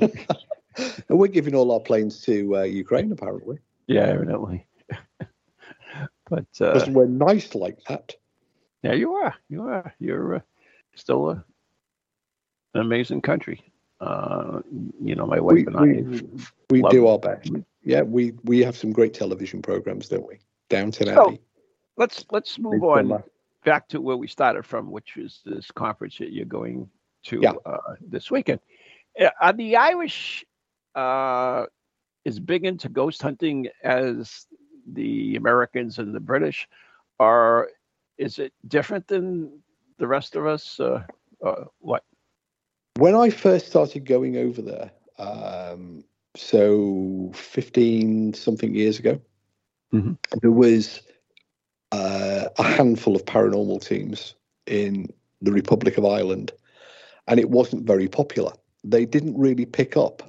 and we're giving all our planes to uh, Ukraine, apparently. Yeah, evidently. but uh, because we're nice like that. Yeah, you are. You are. You're uh, still a, an amazing country. Uh, you know, my wife we, and I. We, we do our best. Yeah, we we have some great television programs, don't we? Downton Abbey. let's let's move on back to where we started from, which is this conference that you're going to yeah. uh, this weekend. Are the Irish uh, as big into ghost hunting as the Americans and the British, Are is it different than the rest of us? Uh, uh, what? When I first started going over there, um, so 15 something years ago, mm-hmm. there was uh, a handful of paranormal teams in the Republic of Ireland, and it wasn't very popular. They didn't really pick up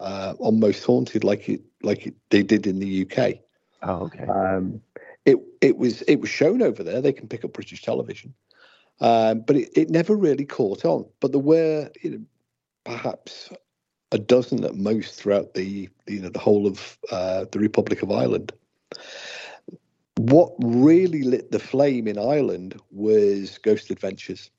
uh, on Most Haunted like it like it, they did in the UK. Oh, okay. Um, it it was it was shown over there. They can pick up British television, um, but it, it never really caught on. But there were you know, perhaps a dozen at most throughout the you know the whole of uh, the Republic of Ireland. What really lit the flame in Ireland was Ghost Adventures,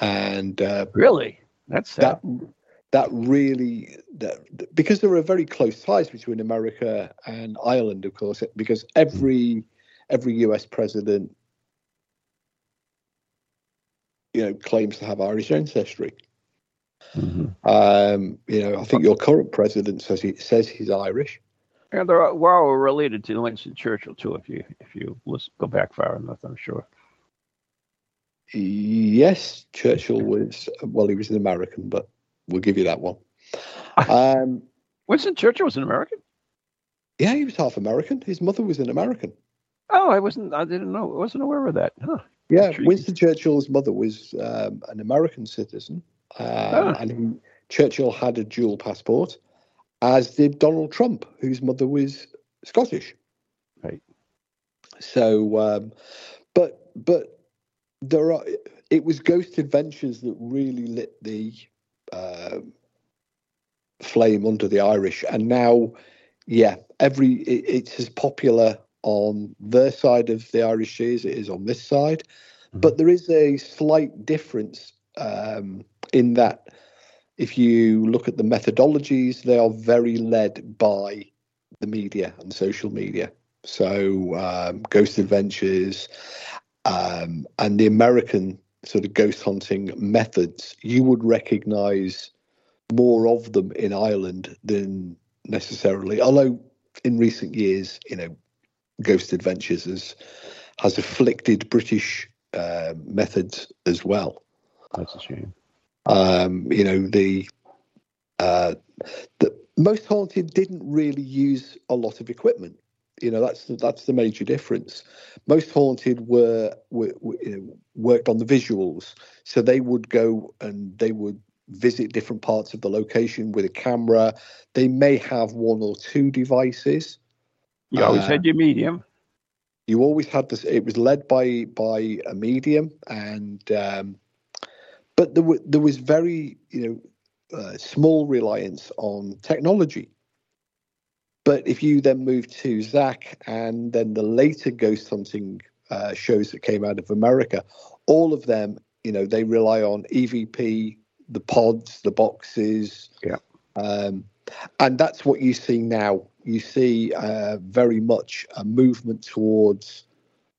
and uh, really that's sad. that that really that because there are very close ties between America and Ireland, of course, because every every U.S. president, you know, claims to have Irish ancestry. Mm-hmm. Um, you know, I think your current president says he says he's Irish. And they're we're all related to Winston Churchill too. If you if you listen, go back far enough, I'm sure. Yes, Churchill was well. He was an American, but we'll give you that one. Um, Winston Churchill was an American. Yeah, he was half American. His mother was an American. Oh, I wasn't. I didn't know. I wasn't aware of that. Huh. Yeah, Winston Churchill's mother was um, an American citizen, um, ah. and he, Churchill had a dual passport, as did Donald Trump, whose mother was Scottish. Right. So, um, but but there are. It was Ghost Adventures that really lit the uh, flame under the Irish, and now, yeah, every it, it's as popular on their side of the Irish Sea as it is on this side, mm-hmm. but there is a slight difference um, in that if you look at the methodologies, they are very led by the media and social media. So, um, Ghost Adventures um, and the American sort of ghost hunting methods, you would recognize more of them in Ireland than necessarily. Although in recent years, you know, Ghost Adventures has, has afflicted British uh, methods as well. That's a shame. Um, you know, the, uh, the most haunted didn't really use a lot of equipment. You know, that's the, that's the major difference. Most haunted were, were, were you know, worked on the visuals, so they would go and they would visit different parts of the location with a camera. They may have one or two devices. You always uh, had your medium. You always had this. It was led by by a medium, and um, but there, w- there was very you know uh, small reliance on technology. But if you then move to Zak and then the later ghost hunting uh, shows that came out of America, all of them, you know, they rely on EVP, the pods, the boxes. Yeah. Um, and that's what you see now. You see uh, very much a movement towards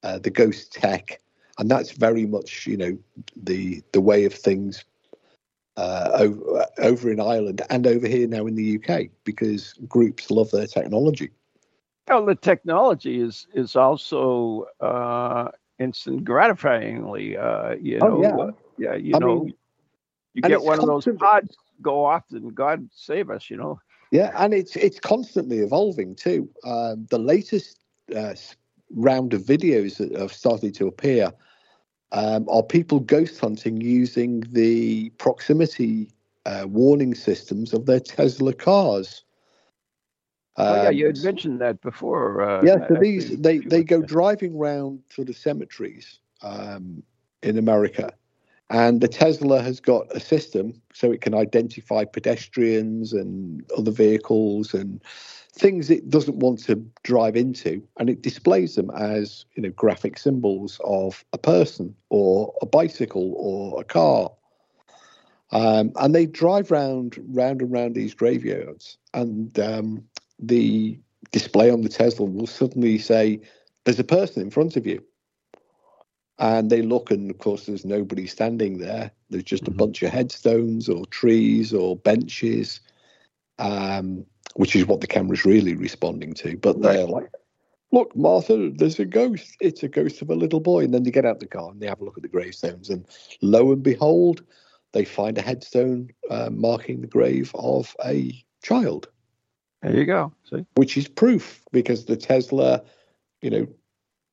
uh, the ghost tech, and that's very much, you know, the the way of things uh, over, over in Ireland and over here now in the UK because groups love their technology. Well, the technology is is also uh, instant gratifyingly, uh, you Oh, know, yeah. uh, yeah, you I know, mean, you get one of those pods go off, and God save us, you know. Yeah, and it's it's constantly evolving too. Um, the latest uh, round of videos that have started to appear um, are people ghost hunting using the proximity uh, warning systems of their Tesla cars. oh yeah, Um, you had mentioned that before. Uh, yeah, so these they they go ago. driving round sort of cemeteries um, in America, and the Tesla has got a system so it can identify pedestrians and other vehicles and things it doesn't want to drive into, and it displays them as you know graphic symbols of a person or a bicycle or a car. Um, and they drive round, round and round these graveyards, and um, the display on the Tesla will suddenly say, "There's a person in front of you," and they look, and of course, there's nobody standing there. There's just Mhm. a bunch of headstones or trees or benches, um, which is what the camera's really responding to. But they're like, "Look, Martha, there's a ghost. It's a ghost of a little boy." And then they get out the car and they have a look at the gravestones, and lo and behold, they find a headstone uh, marking the grave of a child There you go. See, which is proof because the Tesla, you know,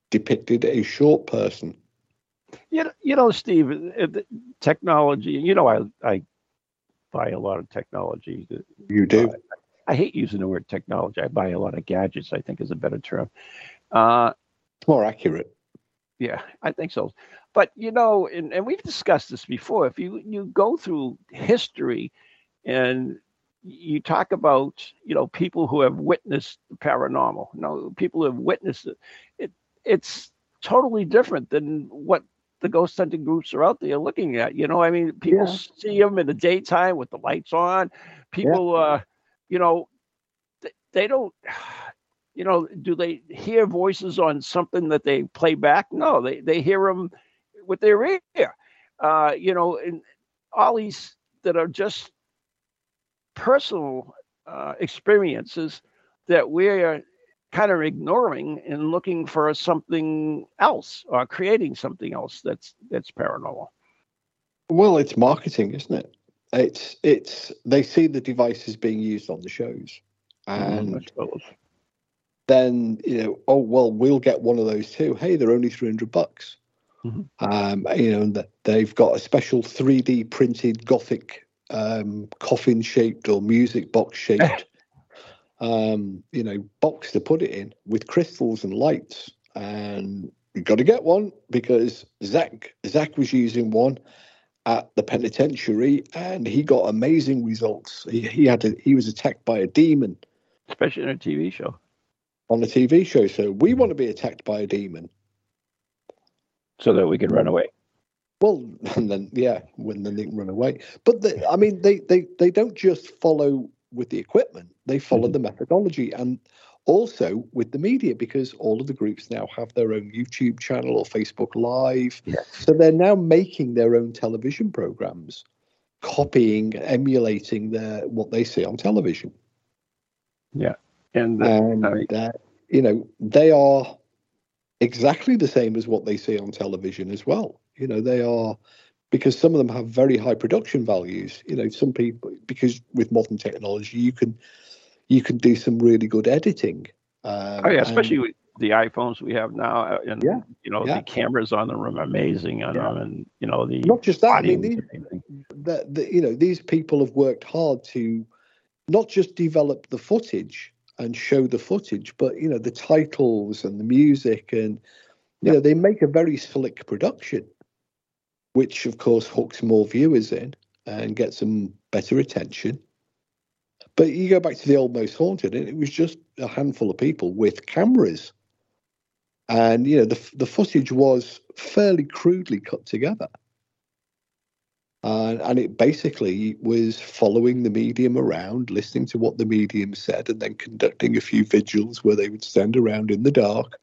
depicted a short person. you know, you know, Steve, uh, technology. You know, I I buy a lot of technology. You do. I hate using the word technology. I buy a lot of gadgets. I think is a better term. Uh, more accurate. Yeah, I think so. But you know, and, and we've discussed this before. If you you go through history and you talk about you know people who have witnessed the paranormal, you know, people who have witnessed it, it it's totally different than what the ghost hunting groups are out there looking at. You know, I mean, people Yeah. see them in the daytime with the lights on. People, uh, you know, they, don't you know, do they hear voices on something that they play back? No, they they hear them with their ear. Uh, you know, and all these that are just personal uh, experiences that we're kind of ignoring and looking for something else or creating something else that's that's paranormal. Well, it's marketing, isn't it? It's it's they see the devices being used on the shows, and I then you know, oh well, we'll get one of those too. Hey, they're only three hundred bucks. Mhm. Um, you know, and they've got a special three D printed Gothic um, coffin shaped or music box shaped, um, you know, box to put it in with crystals and lights. And you've got to get one because Zak Zak was using one at the penitentiary and he got amazing results. He, he had a, he was attacked by a demon especially in a TV show. on a TV show. So we want to be attacked by a demon. So that we can run away. Well, and then yeah, when then they can run away. But the, I mean, they they they don't just follow with the equipment; they follow mm-hmm. the methodology and also with the media because all of the groups now have their own YouTube channel or Facebook Live. Yes. So they're now making their own television programs, copying, emulating their what they see on television. And uh, and Right. uh, you know they are exactly the same as what they see on television as well you know they are because some of them have very high production values you know some people because with modern technology you can you can do some really good editing um, oh yeah, and- especially with the iPhones we have now, uh, and Yeah, you know yeah. the cameras on them are amazing on Yeah. them, and you know the not just that i mean these, the, the, you know these people have worked hard to not just develop the footage and show the footage but you know the titles and the music and you know they make a very slick production which of course hooks more viewers in and gets them better attention but you go back to the old Most haunted and it was just a handful of people with cameras and you know the the footage was fairly crudely cut together and, and it basically was following the medium around, listening to what the medium said, and then conducting a few vigils where they would stand around in the dark.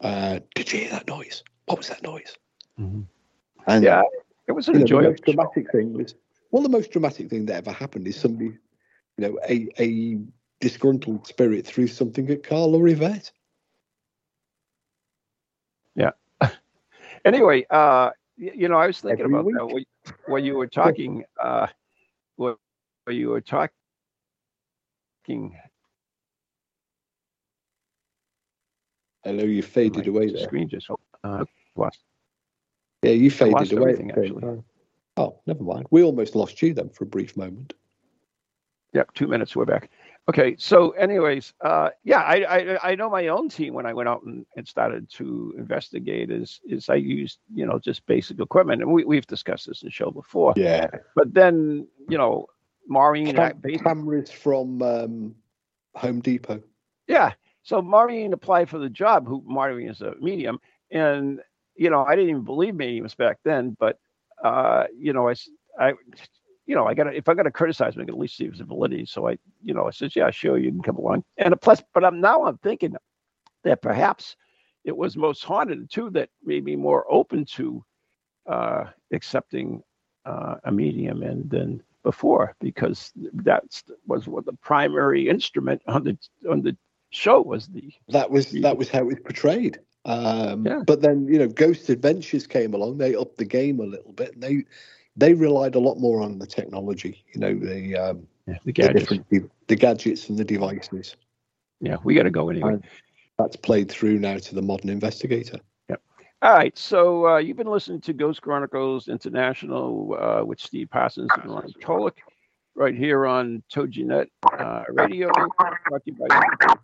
Uh, did you hear that noise? What was that noise? Mhm. And Yeah, it was an you know, the enjoyable. most dramatic thing was well, the most dramatic thing that ever happened is somebody, you know, a a disgruntled spirit threw something at Karl or Yvette. Yeah. anyway, uh, you know, I was thinking Every about week. that when, when you were talking. Uh, when, you were talking. Hello, you faded away there. Screen just uh, lost. Yeah, you faded away. everything, at the same actually. Oh, never mind. We almost lost you then for a brief moment. Yep, two minutes. We're back. Okay, so anyways, uh, yeah, I, I I know my own team when I went out and, and started to investigate is is I used you know just basic equipment and we we've discussed this in the show before. Yeah. But then you know Maureen, Cam- cameras from um, Home Depot. yeah. So Maureen applied for the job. Who Maureen is a medium, and you know I didn't even believe mediums back then, but uh, you know I I you know, I got to, if I got to criticize him, I can at least see his validity. So I, you know, I says, yeah, sure, you can come along. And plus, but I'm now I'm thinking that perhaps it was most haunted too that made me more open to uh, accepting uh, a medium and than before because that was what the primary instrument on the on the show was the That was that was how it was portrayed. Um, Yeah. But then you know, Ghost Adventures came along. They upped the game a little bit. And they they relied a lot more on the technology. You know, the um, the the gadgets. de- the gadgets and the devices. Yeah, we got to go anyway. And that's played through now to the modern investigator. Yep. All right, so uh, you've been listening to Ghost Chronicles International uh, with Steve Parsons and Ron Kolek right here on Toginet uh, Radio. Brought to you by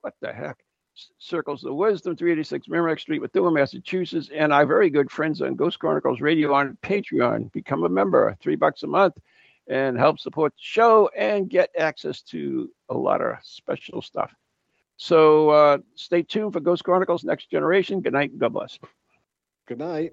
what the heck? Circles of Wisdom, 386 Merrimack Street, Methuen, Massachusetts, and our very good friends on Ghost Chronicles Radio on Patreon. Become a member, three bucks a month, and help support the show and get access to a lot of special stuff. So uh, stay tuned for Ghost Chronicles Next Generation. Good night. and God bless. Good night.